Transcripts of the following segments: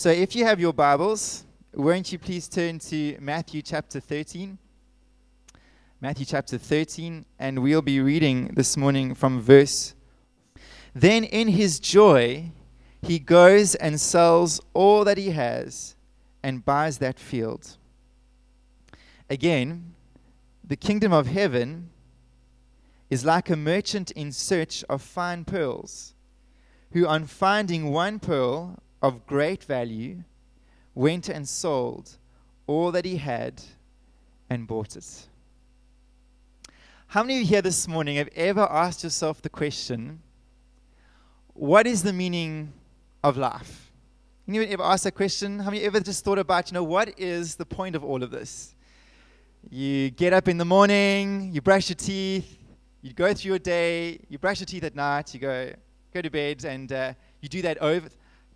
So if you have your Bibles, won't you please turn to Matthew chapter 13? Matthew chapter 13, and we'll be reading this morning from verse. Then in his joy, he goes and sells all that he has and buys that field. Again, the kingdom of heaven is like a merchant in search of fine pearls, who, on finding one pearl of great value, went and sold all that he had and bought it. How many of you here this morning have ever asked yourself the question, what is the meaning of life? Anyone ever asked that question? Have you ever just thought about, you know, what is the point of all of this? You get up in the morning, you brush your teeth, you go through your day, you brush your teeth at night, you go go to bed, and uh, you do that over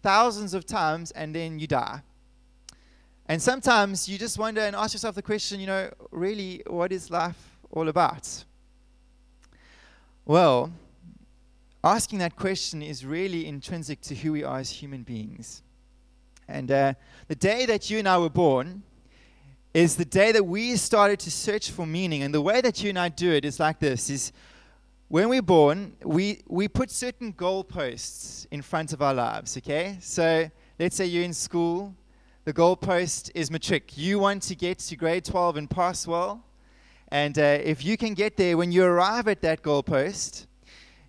thousands of times, and then you die. And sometimes you just wonder and ask yourself the question, you know, really, what is life all about? Well, asking that question is really intrinsic to who we are as human beings. And uh, the day that you and I were born is the day that we started to search for meaning. And the way that you and I do it is like this: is when we're born, we, we put certain goalposts in front of our lives, okay? So let's say you're in school, the goalpost is matric. You want to get to grade 12 and pass well. And uh, if you can get there when you arrive at that goalpost,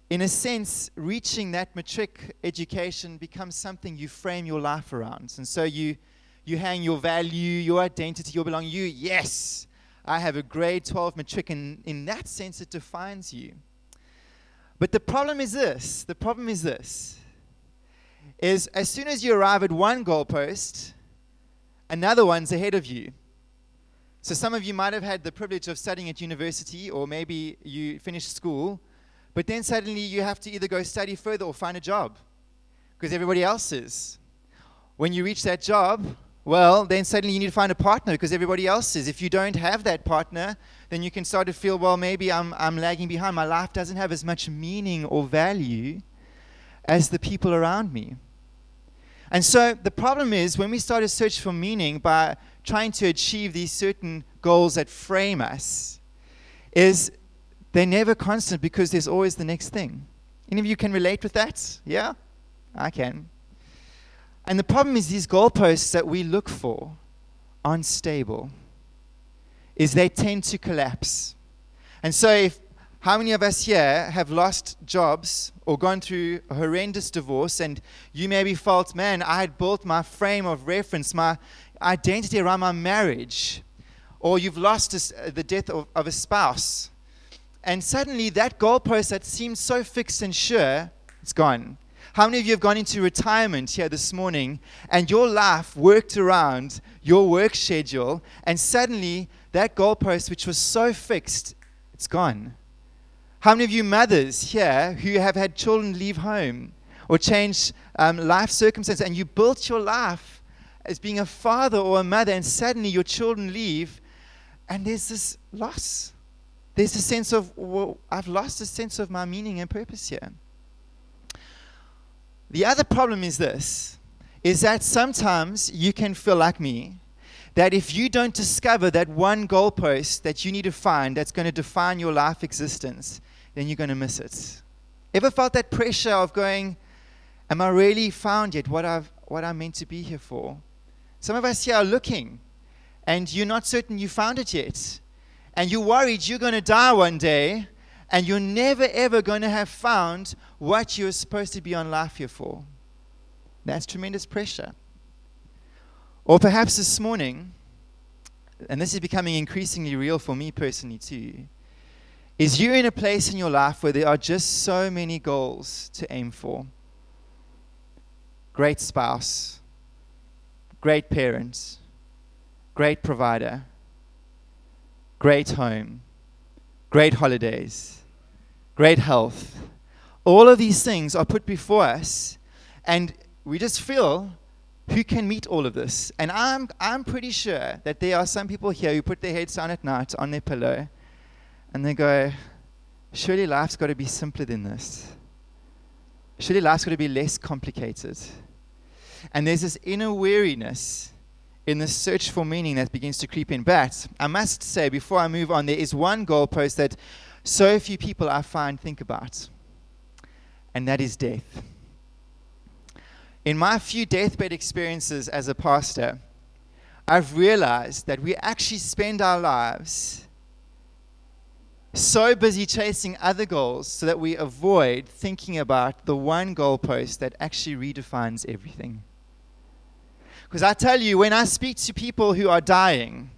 in a sense, reaching that matric education becomes something you frame your life around. And so you, you hang your value, your identity, your belonging. You, yes, I have a grade 12 matric, and in that sense, it defines you. But the problem is this the problem is this is as soon as you arrive at one goalpost, another one's ahead of you. So some of you might have had the privilege of studying at university, or maybe you finished school, but then suddenly you have to either go study further or find a job because everybody else is. When you reach that job, well, then suddenly you need to find a partner because everybody else is. If you don't have that partner, then you can start to feel, well, maybe I'm, I'm lagging behind. My life doesn't have as much meaning or value as the people around me. And so the problem is when we start to search for meaning by trying to achieve these certain goals that frame us is they're never constant because there's always the next thing. Any of you can relate with that? Yeah? I can. And the problem is these goalposts that we look for aren't stable. Is they tend to collapse. And so if how many of us here have lost jobs or gone through a horrendous divorce and you maybe felt, man, I had built my frame of reference, my identity around my marriage, or you've lost a, uh, the death of, of a spouse, and suddenly that goalpost that seemed so fixed and sure, it's gone. How many of you have gone into retirement here this morning and your life worked around your work schedule, and suddenly that goalpost, which was so fixed, it's gone? How many of you mothers here who have had children leave home or change um, life circumstances and you built your life as being a father or a mother, and suddenly your children leave, and there's this loss. There's a sense of, well, I've lost a sense of my meaning and purpose here. The other problem is this is that sometimes you can feel like me that if you don't discover that one goalpost that you need to find that's going to define your life existence, then you're going to miss it. Ever felt that pressure of going, Am I really found yet what, I've, what I'm meant to be here for? Some of us here are looking, and you're not certain you found it yet. And you're worried you're going to die one day, and you're never ever going to have found what you're supposed to be on life here for. That's tremendous pressure. Or perhaps this morning, and this is becoming increasingly real for me personally too, is you're in a place in your life where there are just so many goals to aim for. Great spouse, great parents, great provider, great home, great holidays, great health. All of these things are put before us, and we just feel who can meet all of this. And I'm, I'm pretty sure that there are some people here who put their heads down at night on their pillow and they go, Surely life's got to be simpler than this. Surely life's got to be less complicated. And there's this inner weariness in the search for meaning that begins to creep in. But I must say, before I move on, there is one goalpost that so few people I find think about, and that is death. In my few deathbed experiences as a pastor, I've realized that we actually spend our lives so busy chasing other goals so that we avoid thinking about the one goalpost that actually redefines everything. Because I tell you, when I speak to people who are dying,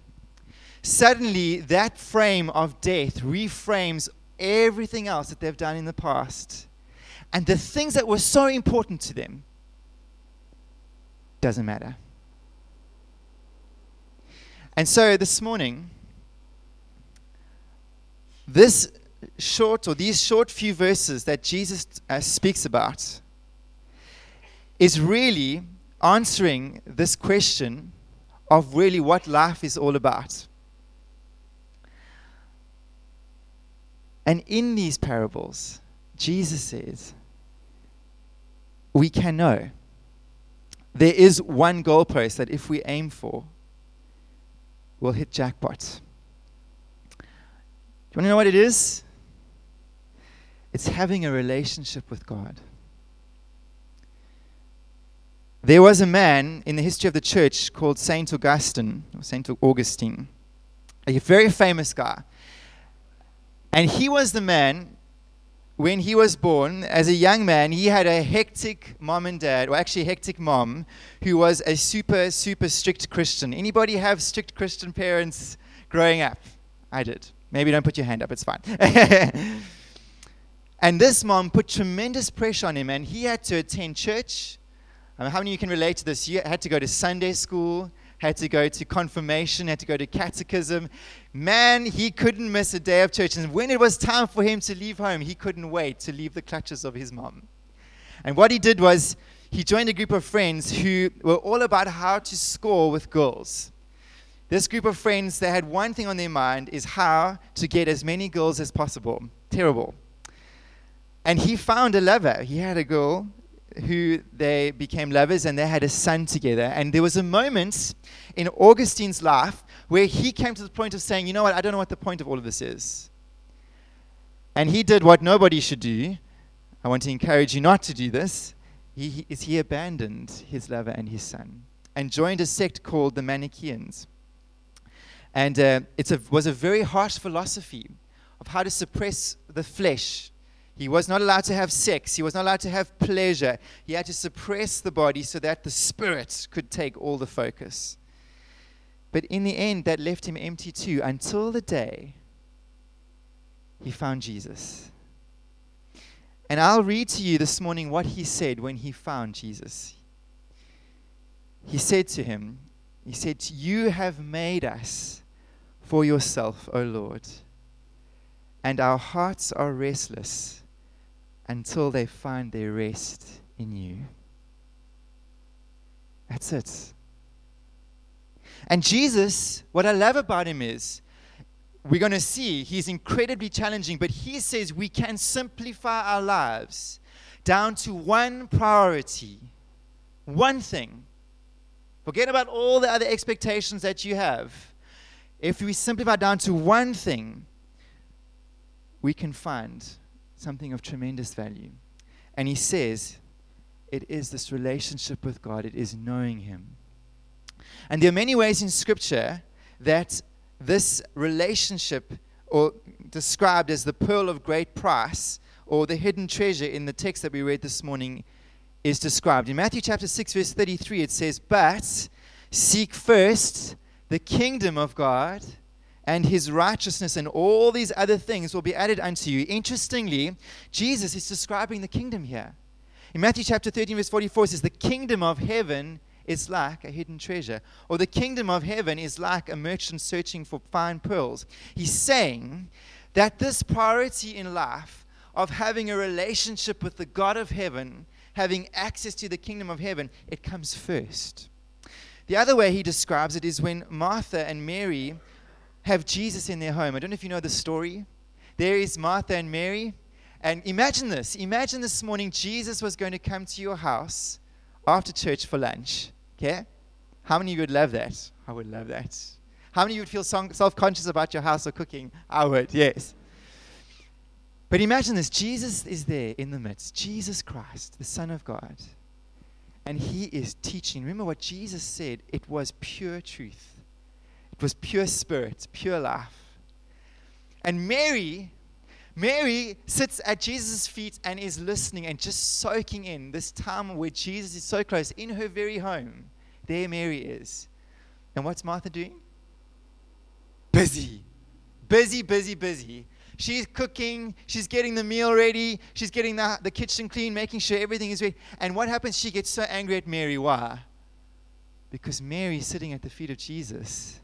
suddenly that frame of death reframes everything else that they've done in the past. And the things that were so important to them doesn't matter. And so this morning, this short or these short few verses that Jesus uh, speaks about is really answering this question of really what life is all about. And in these parables, Jesus says, we can know there is one goalpost that if we aim for, we'll hit jackpot. Do you want to know what it is? It's having a relationship with God. There was a man in the history of the church called Saint Augustine, or Saint Augustine, a very famous guy. And he was the man, when he was born, as a young man, he had a hectic mom and dad, or actually hectic mom, who was a super, super strict Christian. Anybody have strict Christian parents growing up? I did. Maybe don't put your hand up, it's fine. and this mom put tremendous pressure on him, and he had to attend church um, how many of you can relate to this? You had to go to Sunday school, had to go to confirmation, had to go to catechism. Man, he couldn't miss a day of church. And when it was time for him to leave home, he couldn't wait to leave the clutches of his mom. And what he did was he joined a group of friends who were all about how to score with girls. This group of friends, they had one thing on their mind is how to get as many girls as possible. Terrible. And he found a lover. He had a girl who they became lovers and they had a son together. And there was a moment in Augustine's life where he came to the point of saying, you know what, I don't know what the point of all of this is. And he did what nobody should do. I want to encourage you not to do this. He, he, is he abandoned his lover and his son and joined a sect called the Manichaeans. And uh, it was a very harsh philosophy of how to suppress the flesh he was not allowed to have sex. He was not allowed to have pleasure. He had to suppress the body so that the spirit could take all the focus. But in the end, that left him empty too until the day he found Jesus. And I'll read to you this morning what he said when he found Jesus. He said to him, He said, You have made us for yourself, O Lord, and our hearts are restless until they find their rest in you. That's it. And Jesus, what I love about him is, we're going to see he's incredibly challenging, but he says we can simplify our lives down to one priority, one thing. Forget about all the other expectations that you have. If we simplify down to one thing, we can find something of tremendous value. And he says, it is this relationship with God, it is knowing Him. And there are many ways in Scripture that this relationship, or described as the pearl of great price, or the hidden treasure in the text that we read this morning, is described. In Matthew chapter 6, verse 33, it says, But seek first the kingdom of God and his righteousness and all these other things will be added unto you. Interestingly, Jesus is describing the kingdom here. In Matthew chapter 13, verse 44, it says, The kingdom of heaven is like a hidden treasure, or the kingdom of heaven is like a merchant searching for fine pearls. He's saying that this priority in life of having a relationship with the God of heaven, having access to the kingdom of heaven, it comes first. The other way he describes it is when Martha and Mary have Jesus in their home. I don't know if you know the story. There is Martha and Mary. And imagine this. Imagine this morning Jesus was going to come to your house after church for lunch. Okay? How many of you would love that? I would love that. How many of you would feel self conscious about your house or cooking? I would, yes. But imagine this Jesus is there in the midst, Jesus Christ, the Son of God. And he is teaching. Remember what Jesus said? It was pure truth, it was pure spirit, pure life. And Mary, Mary sits at Jesus' feet and is listening and just soaking in this time where Jesus is so close in her very home. There Mary is. And what's Martha doing? Busy. Busy, busy, busy She's cooking, she's getting the meal ready, she's getting the, the kitchen clean, making sure everything is ready. And what happens? She gets so angry at Mary. Why? Because Mary's sitting at the feet of Jesus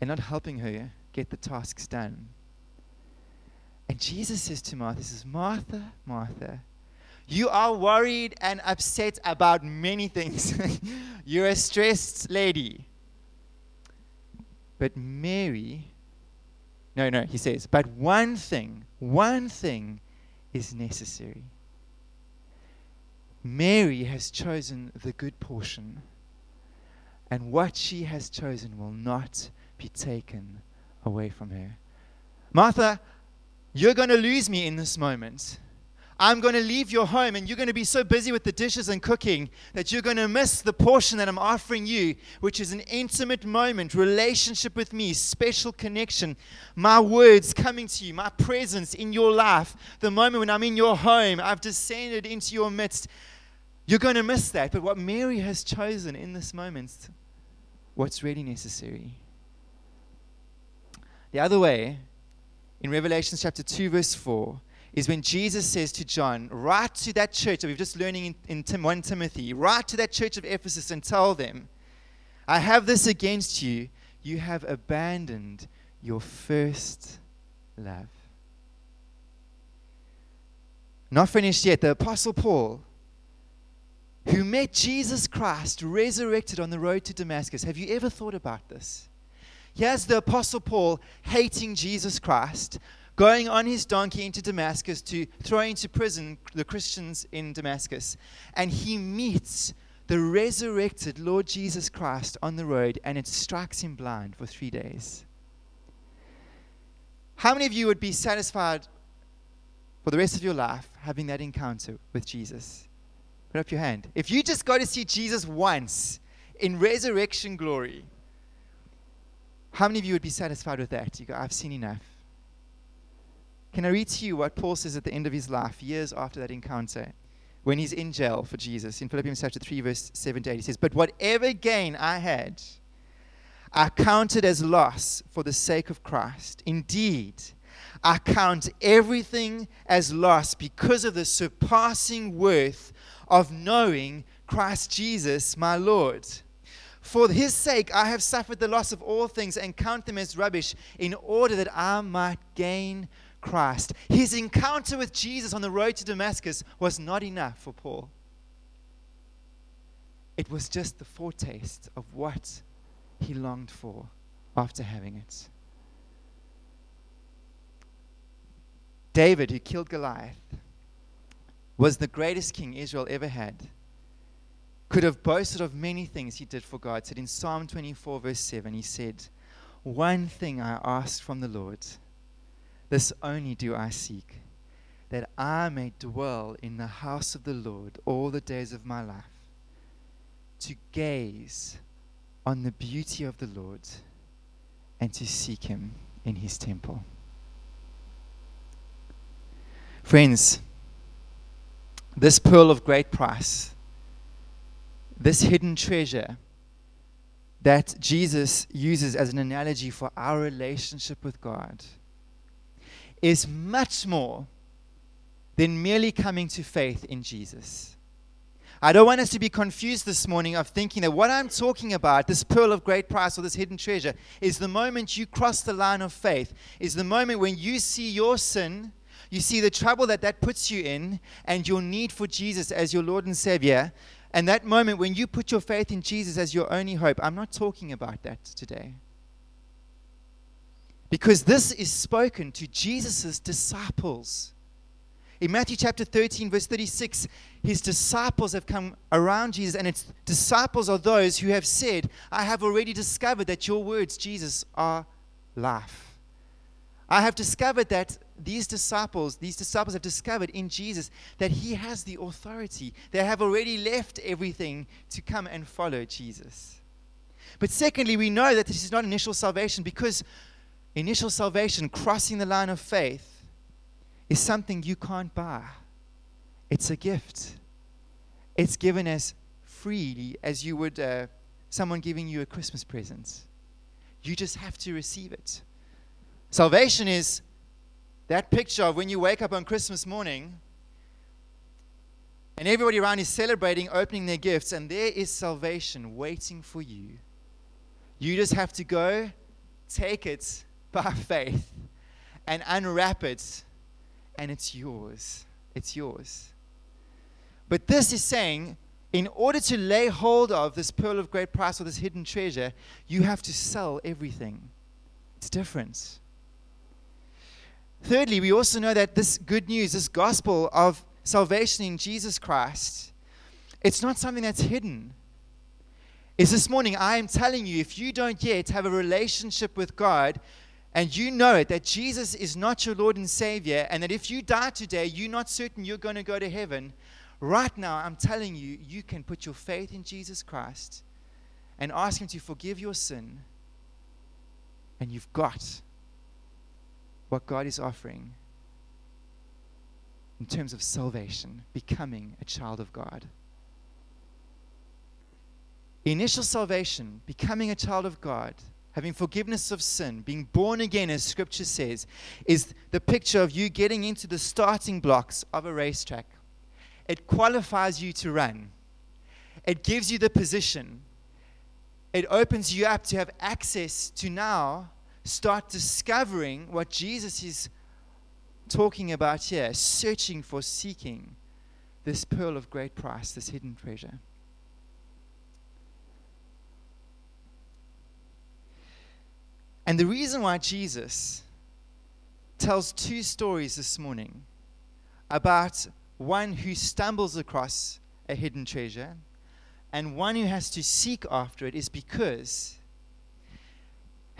and not helping her get the tasks done. And Jesus says to Martha, says, Martha, Martha, you are worried and upset about many things. You're a stressed lady. But Mary no, no, he says, but one thing, one thing is necessary. Mary has chosen the good portion, and what she has chosen will not be taken away from her. Martha, you're going to lose me in this moment. I'm going to leave your home and you're going to be so busy with the dishes and cooking that you're going to miss the portion that I'm offering you, which is an intimate moment, relationship with me, special connection, my words coming to you, my presence in your life, the moment when I'm in your home, I've descended into your midst. You're going to miss that. But what Mary has chosen in this moment, what's really necessary. The other way, in Revelation chapter 2, verse 4, is when Jesus says to John, write to that church that we've just learning in, in Tim, 1 Timothy, write to that church of Ephesus and tell them, I have this against you. You have abandoned your first love. Not finished yet. The Apostle Paul, who met Jesus Christ resurrected on the road to Damascus. Have you ever thought about this? Here's the Apostle Paul hating Jesus Christ, going on his donkey into Damascus to throw into prison the Christians in Damascus. And he meets the resurrected Lord Jesus Christ on the road, and it strikes him blind for three days. How many of you would be satisfied for the rest of your life having that encounter with Jesus? Put up your hand. If you just go to see Jesus once in resurrection glory, how many of you would be satisfied with that? You go, I've seen enough. Can I read to you what Paul says at the end of his life, years after that encounter, when he's in jail for Jesus? In Philippians chapter 3, verse 7 to 8, he says, But whatever gain I had, I counted as loss for the sake of Christ. Indeed, I count everything as loss because of the surpassing worth of knowing Christ Jesus, my Lord. For his sake, I have suffered the loss of all things and count them as rubbish in order that I might gain Christ. His encounter with Jesus on the road to Damascus was not enough for Paul. It was just the foretaste of what he longed for after having it. David, who killed Goliath, was the greatest king Israel ever had. Could have boasted of many things he did for God. Said in Psalm 24, verse 7, he said, One thing I asked from the Lord this only do I seek, that I may dwell in the house of the Lord all the days of my life, to gaze on the beauty of the Lord and to seek him in his temple. Friends, this pearl of great price, this hidden treasure that Jesus uses as an analogy for our relationship with God is much more than merely coming to faith in Jesus. I don't want us to be confused this morning of thinking that what I'm talking about, this pearl of great price or this hidden treasure, is the moment you cross the line of faith, is the moment when you see your sin, you see the trouble that that puts you in, and your need for Jesus as your Lord and Savior. And that moment when you put your faith in Jesus as your only hope, I'm not talking about that today. Because this is spoken to Jesus' disciples. In Matthew chapter 13, verse 36, his disciples have come around Jesus, and its disciples are those who have said, I have already discovered that your words, Jesus, are life. I have discovered that these disciples, these disciples have discovered in Jesus that he has the authority. They have already left everything to come and follow Jesus. But secondly, we know that this is not initial salvation because initial salvation, crossing the line of faith, is something you can't buy. It's a gift. It's given as freely as you would uh, someone giving you a Christmas present. You just have to receive it. Salvation is that picture of when you wake up on Christmas morning and everybody around is celebrating, opening their gifts, and there is salvation waiting for you. You just have to go, take it by faith, and unwrap it, and it's yours. It's yours. But this is saying, in order to lay hold of this pearl of great price or this hidden treasure, you have to sell everything. It's different. Thirdly, we also know that this good news, this gospel of salvation in Jesus Christ, it's not something that's hidden. Is this morning, I am telling you, if you don't yet have a relationship with God, and you know it, that Jesus is not your Lord and Savior, and that if you die today, you're not certain you're going to go to heaven, right now, I'm telling you, you can put your faith in Jesus Christ and ask Him to forgive your sin, and you've got what God is offering in terms of salvation, becoming a child of God. Initial salvation, becoming a child of God, having forgiveness of sin, being born again, as scripture says, is the picture of you getting into the starting blocks of a racetrack. It qualifies you to run, it gives you the position, it opens you up to have access to now start discovering what Jesus is talking about here, searching for, seeking this pearl of great price, this hidden treasure. And the reason why Jesus tells two stories this morning about one who stumbles across a hidden treasure and one who has to seek after it is because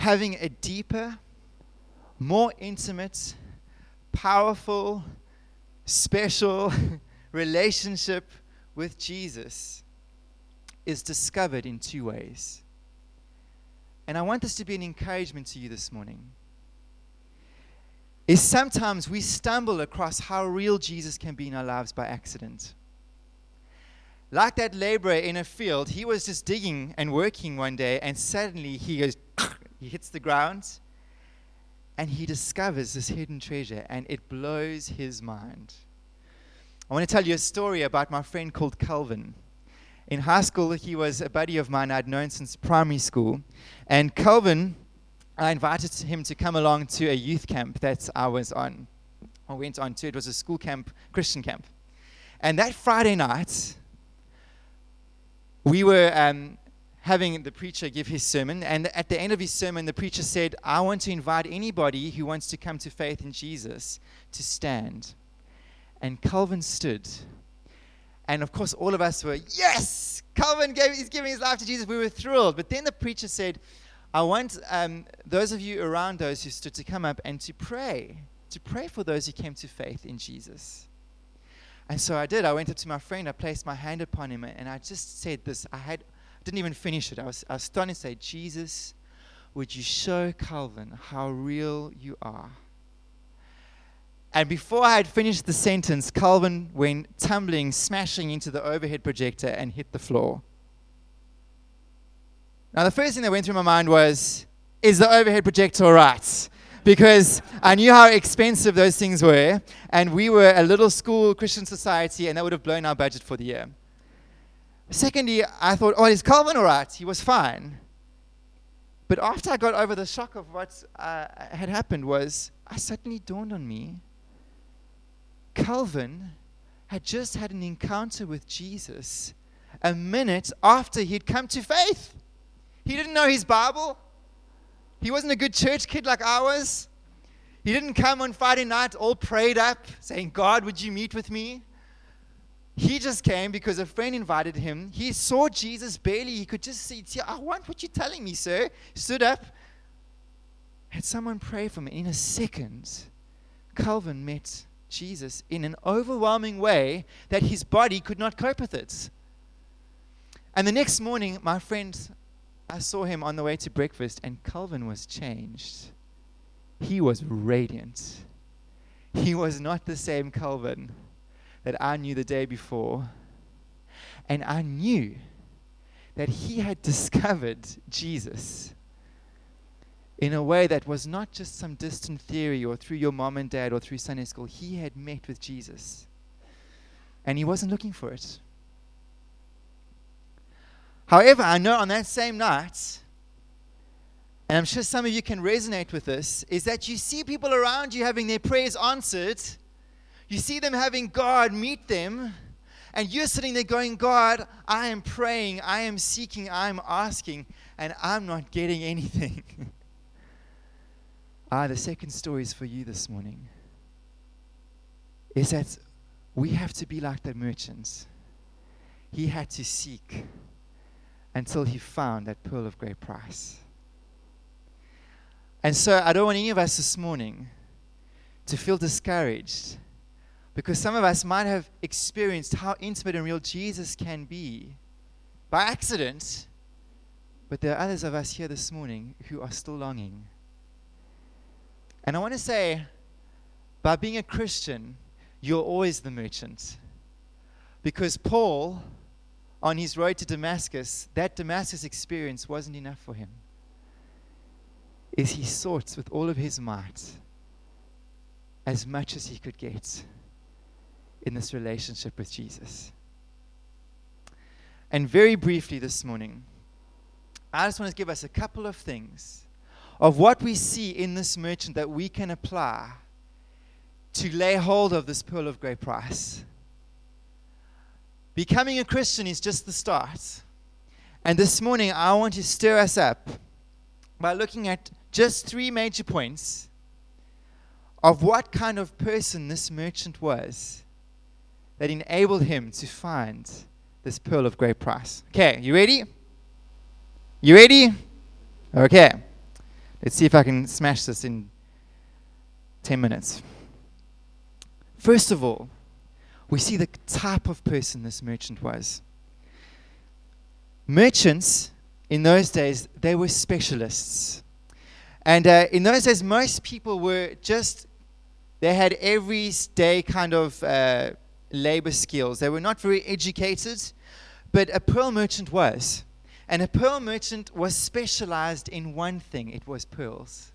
having a deeper, more intimate, powerful, special relationship with Jesus is discovered in two ways. And I want this to be an encouragement to you this morning. Is sometimes we stumble across how real Jesus can be in our lives by accident. Like that laborer in a field, he was just digging and working one day, and suddenly he goes, he hits the ground and he discovers this hidden treasure and it blows his mind. I want to tell you a story about my friend called Calvin. In high school, he was a buddy of mine I'd known since primary school. And Calvin, I invited him to come along to a youth camp that I was on. I went on to. It was a school camp, Christian camp. And that Friday night, we were um, having the preacher give his sermon. And at the end of his sermon, the preacher said, I want to invite anybody who wants to come to faith in Jesus to stand. And Calvin stood. And of course, all of us were, yes, Calvin gave, is giving his life to Jesus. We were thrilled. But then the preacher said, I want um, those of you around those who stood to come up and to pray, to pray for those who came to faith in Jesus. And so I did. I went up to my friend, I placed my hand upon him, and I just said this. I had didn't even finish it. I was, I was starting to say, Jesus, would you show Calvin how real you are? And before I had finished the sentence, Calvin went tumbling, smashing into the overhead projector and hit the floor. Now, the first thing that went through my mind was, is the overhead projector all right? Because I knew how expensive those things were, and we were a little school Christian society, and that would have blown our budget for the year. Secondly, I thought, oh, is Calvin all right? He was fine. But after I got over the shock of what uh, had happened was, I suddenly dawned on me, Calvin had just had an encounter with Jesus a minute after he'd come to faith. He didn't know his Bible. He wasn't a good church kid like I was. He didn't come on Friday night all prayed up, saying, God, would you meet with me? He just came because a friend invited him. He saw Jesus barely. He could just see, I want what you're telling me, sir. Stood up, had someone pray for me. In a second, Calvin met Jesus in an overwhelming way that his body could not cope with it. And the next morning, my friend, I saw him on the way to breakfast, and Calvin was changed. He was radiant. He was not the same Calvin that I knew the day before. And I knew that he had discovered Jesus in a way that was not just some distant theory or through your mom and dad or through Sunday school. He had met with Jesus. And he wasn't looking for it. However, I know on that same night, and I'm sure some of you can resonate with this, is that you see people around you having their prayers answered. You see them having God meet them, and you're sitting there going, God, I am praying, I am seeking, I am asking, and I'm not getting anything. ah, the second story is for you this morning. Is that we have to be like the merchants. He had to seek until he found that pearl of great price. And so I don't want any of us this morning to feel discouraged because some of us might have experienced how intimate and real Jesus can be by accident, but there are others of us here this morning who are still longing. And I want to say, by being a Christian, you're always the merchant. Because Paul on his road to Damascus, that Damascus experience wasn't enough for him. Is he sought with all of his might as much as he could get in this relationship with Jesus. And very briefly this morning, I just want to give us a couple of things of what we see in this merchant that we can apply to lay hold of this pearl of great price. Becoming a Christian is just the start. And this morning, I want to stir us up by looking at just three major points of what kind of person this merchant was that enabled him to find this pearl of great price. Okay, you ready? You ready? Okay. Let's see if I can smash this in 10 minutes. First of all, we see the type of person this merchant was. Merchants in those days, they were specialists. And uh, in those days, most people were just, they had everyday kind of uh, labor skills. They were not very educated, but a pearl merchant was. And a pearl merchant was specialized in one thing it was pearls.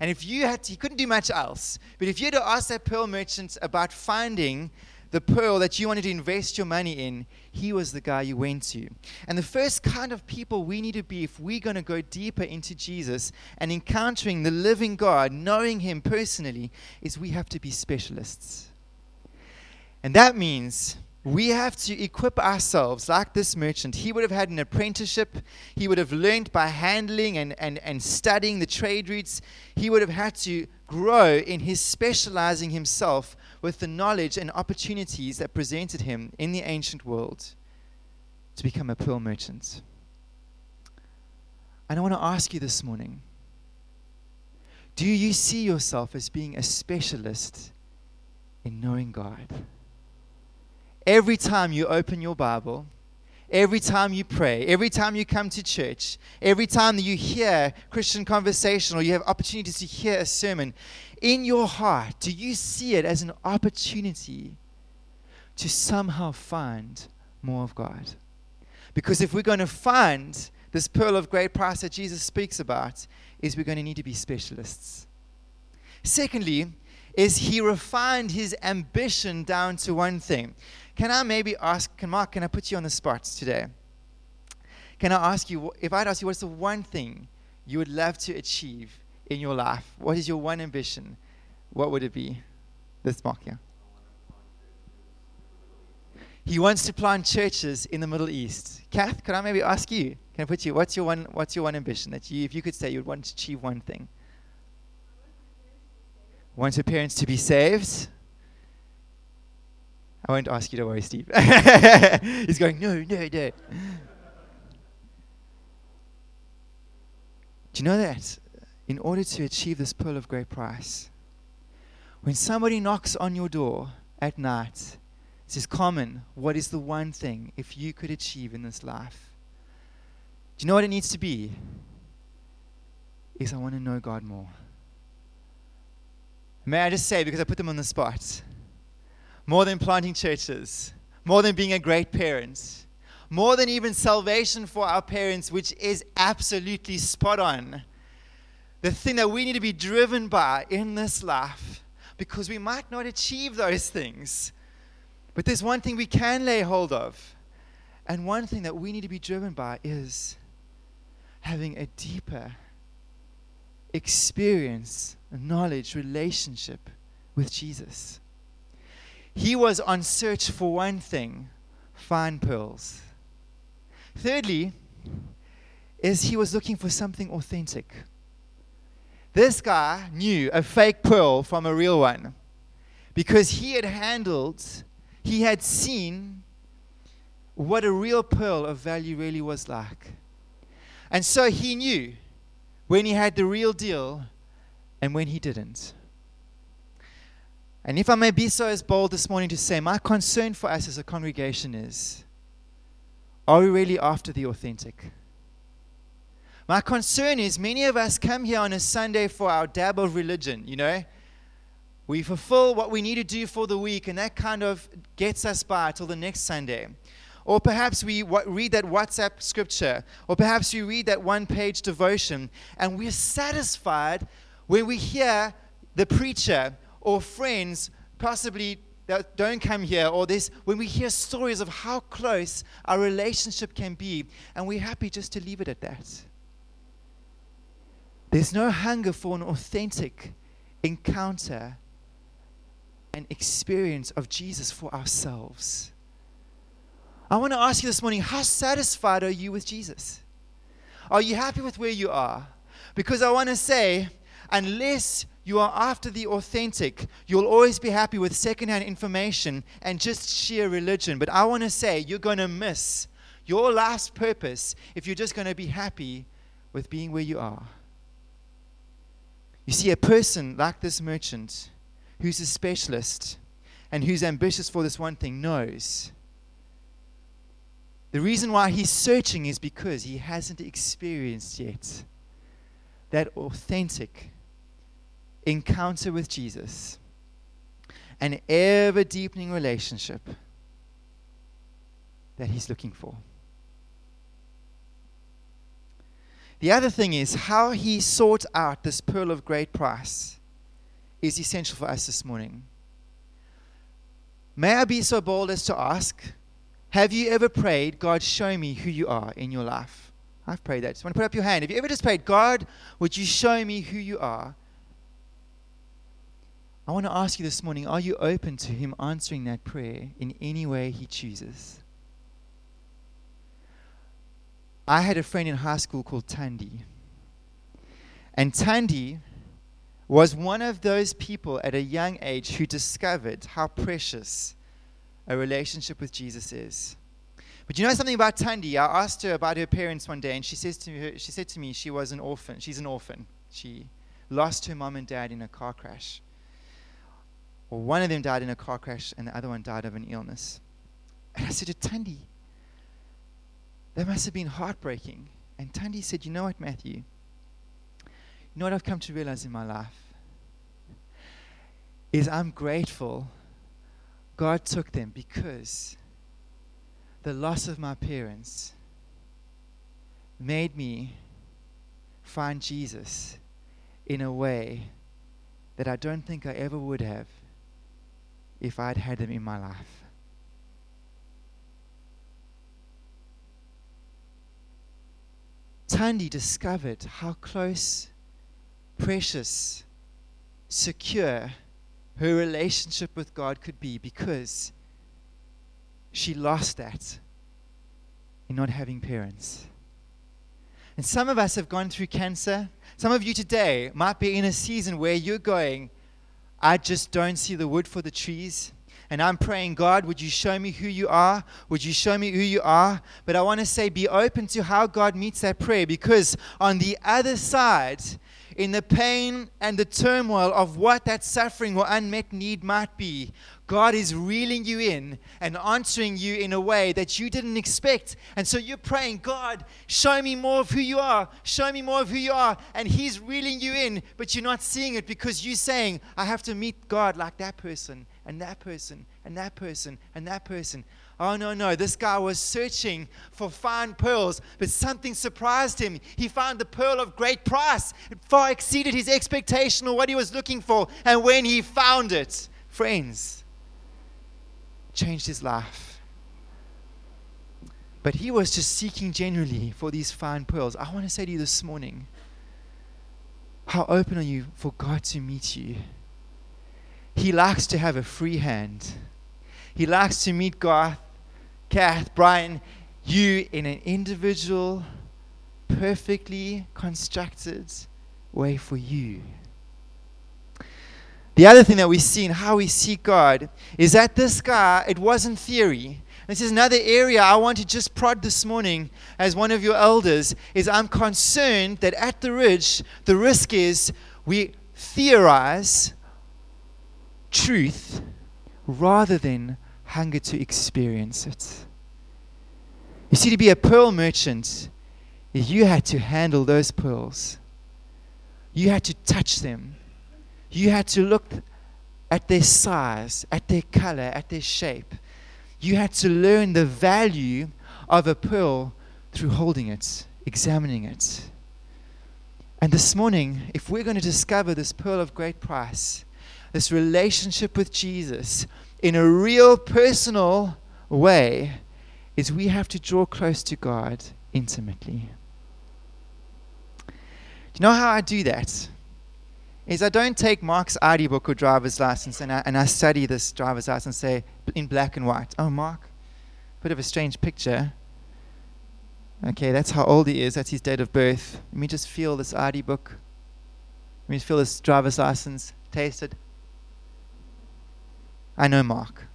And if you had to, you couldn't do much else, but if you had to ask that pearl merchant about finding the pearl that you wanted to invest your money in, he was the guy you went to. And the first kind of people we need to be if we're going to go deeper into Jesus and encountering the living God, knowing him personally, is we have to be specialists. And that means we have to equip ourselves like this merchant. He would have had an apprenticeship. He would have learned by handling and, and, and studying the trade routes. He would have had to grow in his specializing himself with the knowledge and opportunities that presented him in the ancient world to become a pearl merchant. And I want to ask you this morning do you see yourself as being a specialist in knowing God? Every time you open your Bible, every time you pray, every time you come to church, every time that you hear Christian conversation or you have opportunities to hear a sermon, in your heart, do you see it as an opportunity to somehow find more of God? Because if we're going to find this pearl of great price that Jesus speaks about, is we're going to need to be specialists. Secondly, is he refined his ambition down to one thing. Can I maybe ask, can Mark, can I put you on the spot today? Can I ask you, if I'd ask you, what's the one thing you would love to achieve in your life? What is your one ambition? What would it be? This Mark, yeah. He wants to plant churches in the Middle East. Kath, could I maybe ask you? Can I put you? What's your one? What's your one ambition that you, if you could say, you would want to achieve one thing? want her parents to be saved. I won't ask you to worry, Steve. He's going, no, no, no. Do you know that in order to achieve this pearl of great price, when somebody knocks on your door at night, is common, what is the one thing if you could achieve in this life? Do you know what it needs to be? Is I want to know God more. May I just say, because I put them on the spot, more than planting churches, more than being a great parent, more than even salvation for our parents, which is absolutely spot on. The thing that we need to be driven by in this life, because we might not achieve those things, but there's one thing we can lay hold of. And one thing that we need to be driven by is having a deeper experience, knowledge, relationship with Jesus. He was on search for one thing fine pearls. Thirdly, is he was looking for something authentic. This guy knew a fake pearl from a real one because he had handled, he had seen what a real pearl of value really was like. And so he knew when he had the real deal and when he didn't. And if I may be so as bold this morning to say, my concern for us as a congregation is are we really after the authentic? My concern is many of us come here on a Sunday for our dab of religion, you know. We fulfill what we need to do for the week, and that kind of gets us by till the next Sunday. Or perhaps we read that WhatsApp scripture, or perhaps we read that one page devotion, and we're satisfied when we hear the preacher or friends possibly that don't come here, or this, when we hear stories of how close our relationship can be, and we're happy just to leave it at that. There's no hunger for an authentic encounter and experience of Jesus for ourselves. I want to ask you this morning how satisfied are you with Jesus? Are you happy with where you are? Because I want to say, unless you are after the authentic, you'll always be happy with secondhand information and just sheer religion. But I want to say you're going to miss your last purpose if you're just going to be happy with being where you are. You see, a person like this merchant who's a specialist and who's ambitious for this one thing knows. The reason why he's searching is because he hasn't experienced yet that authentic encounter with Jesus, an ever deepening relationship that he's looking for. The other thing is how he sought out this pearl of great price is essential for us this morning. May I be so bold as to ask, have you ever prayed, God, show me who you are in your life? I've prayed that. Just want to put up your hand. Have you ever just prayed, God, would you show me who you are I want to ask you this morning are you open to Him answering that prayer in any way He chooses? I had a friend in high school called Tandy. And Tandy was one of those people at a young age who discovered how precious a relationship with Jesus is. But you know something about Tandy? I asked her about her parents one day, and she says to me, she said to me she was an orphan. She's an orphan. She lost her mom and dad in a car crash. Well, one of them died in a car crash and the other one died of an illness. And I said to Tandy, that must have been heartbreaking. And Tandy said, You know what, Matthew? You know what I've come to realize in my life? Is I'm grateful God took them because the loss of my parents made me find Jesus in a way that I don't think I ever would have if I'd had them in my life. Tandy discovered how close, precious, secure her relationship with God could be because she lost that in not having parents. And some of us have gone through cancer. Some of you today might be in a season where you're going, I just don't see the wood for the trees. And I'm praying, God, would you show me who you are? Would you show me who you are? But I want to say, be open to how God meets that prayer because on the other side, in the pain and the turmoil of what that suffering or unmet need might be, God is reeling you in and answering you in a way that you didn't expect. And so you're praying, God, show me more of who you are. Show me more of who you are. And He's reeling you in, but you're not seeing it because you're saying, I have to meet God like that person, and that person, and that person, and that person. Oh, no, no. This guy was searching for fine pearls, but something surprised him. He found the pearl of great price. It far exceeded his expectation or what he was looking for. And when he found it, friends, changed his life. But he was just seeking genuinely for these fine pearls. I want to say to you this morning how open are you for God to meet you? He likes to have a free hand. He likes to meet God Kath, Brian, you in an individual, perfectly constructed way for you. The other thing that we see in how we seek God is that this guy, it wasn't theory. This is another area I want to just prod this morning as one of your elders is I'm concerned that at the ridge, the risk is we theorize truth rather than hunger to experience it. You see, to be a pearl merchant, you had to handle those pearls. You had to touch them. You had to look at their size, at their color, at their shape. You had to learn the value of a pearl through holding it, examining it. And this morning, if we're going to discover this pearl of great price, this relationship with Jesus in a real personal way, is we have to draw close to God intimately. Do you know how I do that? Is I don't take Mark's ID book or driver's license and I, and I study this driver's license, say, in black and white. Oh, Mark, bit of a strange picture. Okay, that's how old he is. That's his date of birth. Let me just feel this ID book. Let me feel this driver's license. Taste it. I know Mark.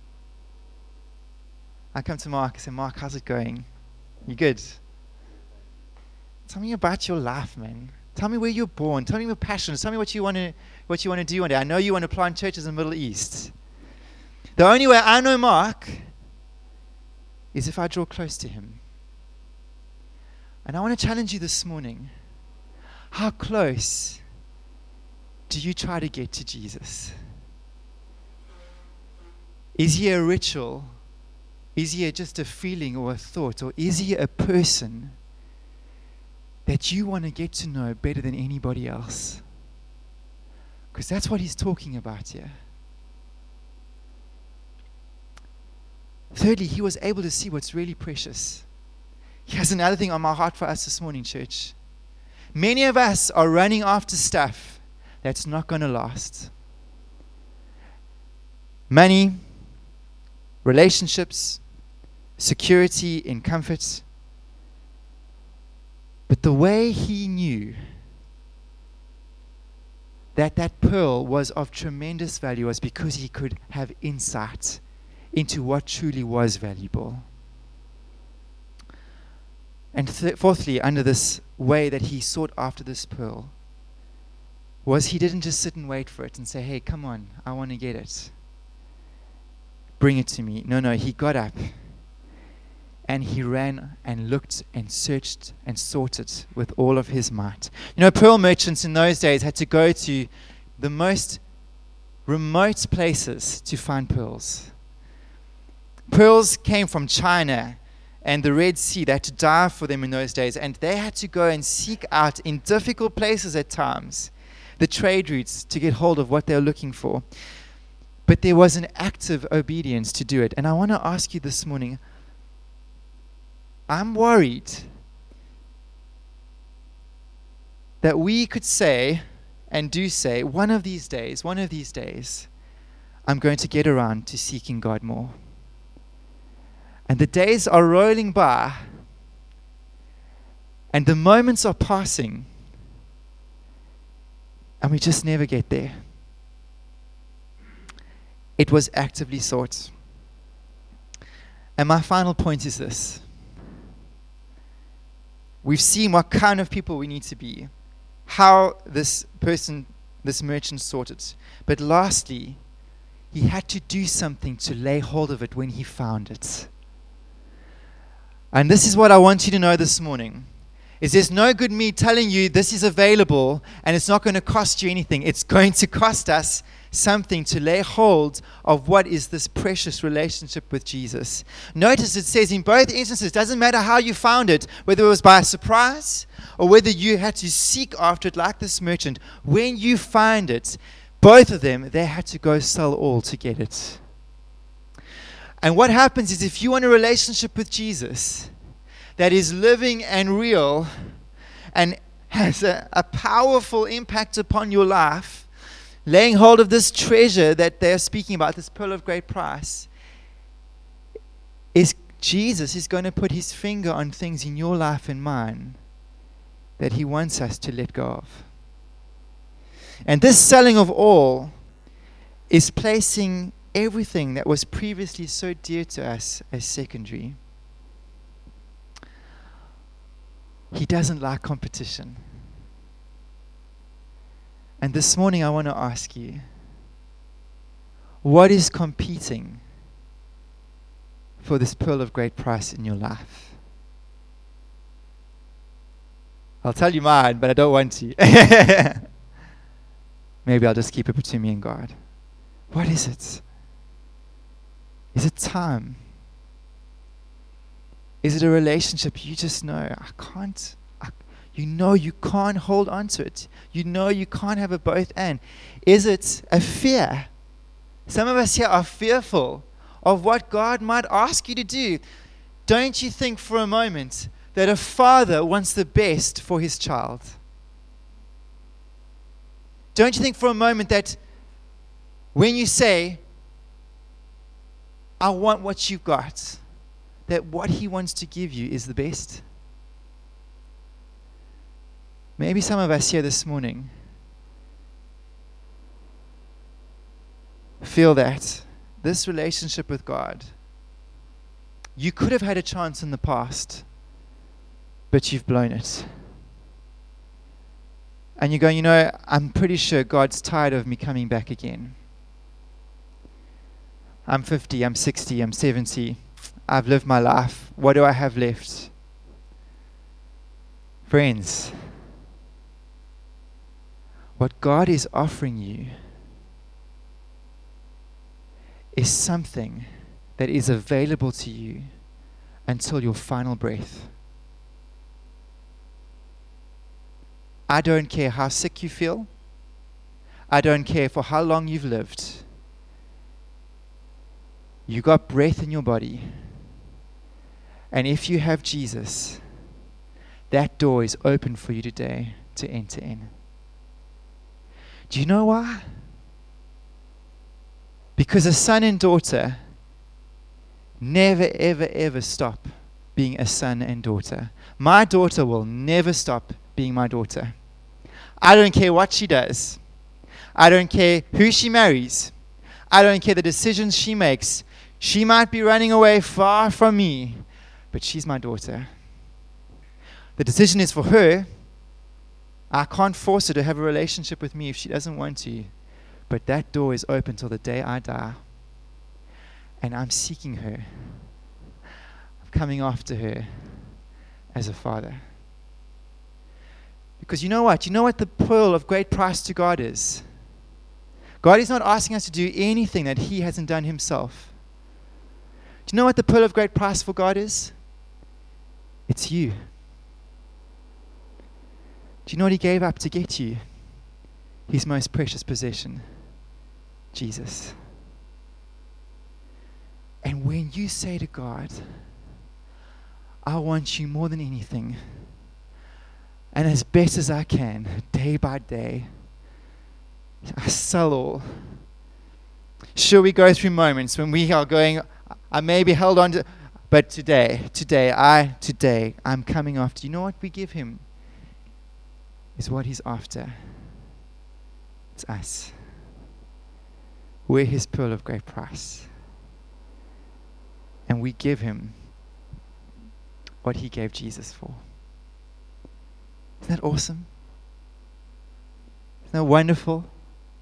I come to Mark and say, Mark, how's it going? You good? Tell me about your life, man. Tell me where you're born. Tell me your passions. Tell me what you want to what you want to do one day. I know you want to plant churches in the Middle East. The only way I know Mark is if I draw close to him. And I want to challenge you this morning. How close do you try to get to Jesus? Is he a ritual is he just a feeling or a thought? Or is he a person that you want to get to know better than anybody else? Because that's what he's talking about here. Thirdly, he was able to see what's really precious. He has another thing on my heart for us this morning, church. Many of us are running after stuff that's not going to last money, relationships, security, in comfort. But the way he knew that that pearl was of tremendous value was because he could have insight into what truly was valuable. And th- fourthly, under this way that he sought after this pearl, was he didn't just sit and wait for it and say, hey, come on, I want to get it. Bring it to me. No, no, he got up and he ran and looked and searched and sought it with all of his might. You know, pearl merchants in those days had to go to the most remote places to find pearls. Pearls came from China and the Red Sea. They had to dive for them in those days, and they had to go and seek out in difficult places at times the trade routes to get hold of what they were looking for. But there was an active obedience to do it. And I want to ask you this morning I'm worried that we could say and do say, one of these days, one of these days, I'm going to get around to seeking God more. And the days are rolling by, and the moments are passing, and we just never get there. It was actively sought. And my final point is this we've seen what kind of people we need to be, how this person, this merchant, sought it. But lastly, he had to do something to lay hold of it when he found it. And this is what I want you to know this morning. Is there's no good me telling you this is available and it's not going to cost you anything. It's going to cost us something to lay hold of what is this precious relationship with Jesus. Notice it says in both instances, doesn't matter how you found it, whether it was by surprise or whether you had to seek after it like this merchant, when you find it, both of them, they had to go sell all to get it. And what happens is if you want a relationship with Jesus that is living and real and has a, a powerful impact upon your life, laying hold of this treasure that they're speaking about, this pearl of great price, is Jesus is going to put his finger on things in your life and mine that he wants us to let go of. And this selling of all is placing everything that was previously so dear to us as secondary. He doesn't like competition. And this morning, I want to ask you what is competing for this pearl of great price in your life? I'll tell you mine, but I don't want to. Maybe I'll just keep it between me and God. What is it? Is it time? Is it a relationship you just know I can't you know you can't hold on to it. You know you can't have a both and. Is it a fear? Some of us here are fearful of what God might ask you to do. Don't you think for a moment that a father wants the best for his child? Don't you think for a moment that when you say, I want what you've got, that what he wants to give you is the best? Maybe some of us here this morning feel that this relationship with God, you could have had a chance in the past, but you've blown it. And you're going, you know, I'm pretty sure God's tired of me coming back again. I'm 50, I'm 60, I'm 70. I've lived my life. What do I have left? Friends, what God is offering you is something that is available to you until your final breath. I don't care how sick you feel. I don't care for how long you've lived. You got breath in your body. And if you have Jesus, that door is open for you today to enter in. Do you know why? Because a son and daughter never, ever, ever stop being a son and daughter. My daughter will never stop being my daughter. I don't care what she does. I don't care who she marries. I don't care the decisions she makes. She might be running away far from me, but she's my daughter. The decision is for her, I can't force her to have a relationship with me if she doesn't want to. But that door is open till the day I die. And I'm seeking her. I'm coming after her as a father. Because you know what? You know what the pearl of great price to God is? God is not asking us to do anything that He hasn't done Himself. Do you know what the pearl of great price for God is? It's you. Do you know what he gave up to get you? His most precious possession, Jesus. And when you say to God, I want you more than anything, and as best as I can, day by day, I sell all. Sure, we go through moments when we are going, I may be held on to, but today, today, I, today, I'm coming after. You know what we give him? Is what He's after. It's us. We're his pearl of great price. And we give him what he gave Jesus for. Isn't that awesome? Isn't that wonderful?